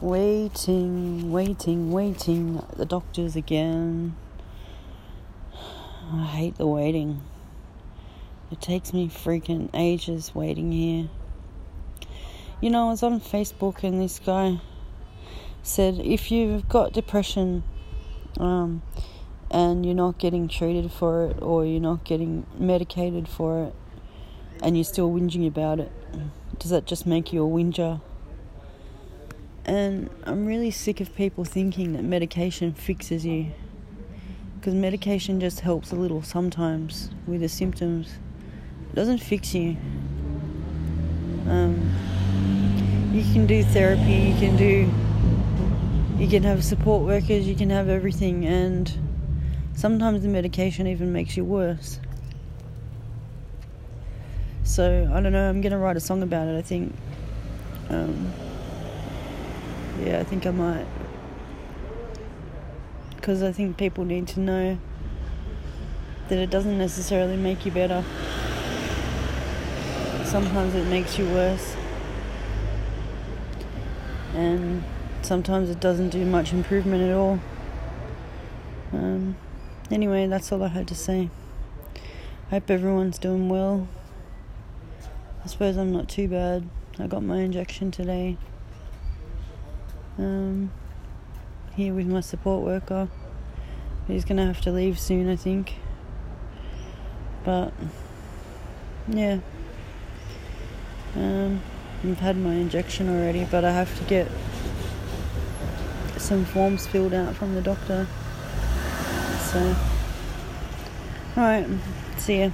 Waiting, waiting, waiting at the doctors again. I hate the waiting. It takes me freaking ages waiting here. You know, I was on Facebook and this guy said if you've got depression um, and you're not getting treated for it or you're not getting medicated for it and you're still whinging about it, does that just make you a whinger? And I'm really sick of people thinking that medication fixes you. Because medication just helps a little sometimes with the symptoms. It doesn't fix you. Um, you can do therapy, you can do, you can have support workers, you can have everything, and sometimes the medication even makes you worse. So I don't know. I'm gonna write a song about it. I think. Um, yeah, I think I might. Because I think people need to know that it doesn't necessarily make you better. Sometimes it makes you worse. And sometimes it doesn't do much improvement at all. Um, anyway, that's all I had to say. I Hope everyone's doing well. I suppose I'm not too bad. I got my injection today um, here with my support worker. He's gonna have to leave soon, I think. But yeah, um, I've had my injection already, but I have to get some forms filled out from the doctor. So, alright, see ya.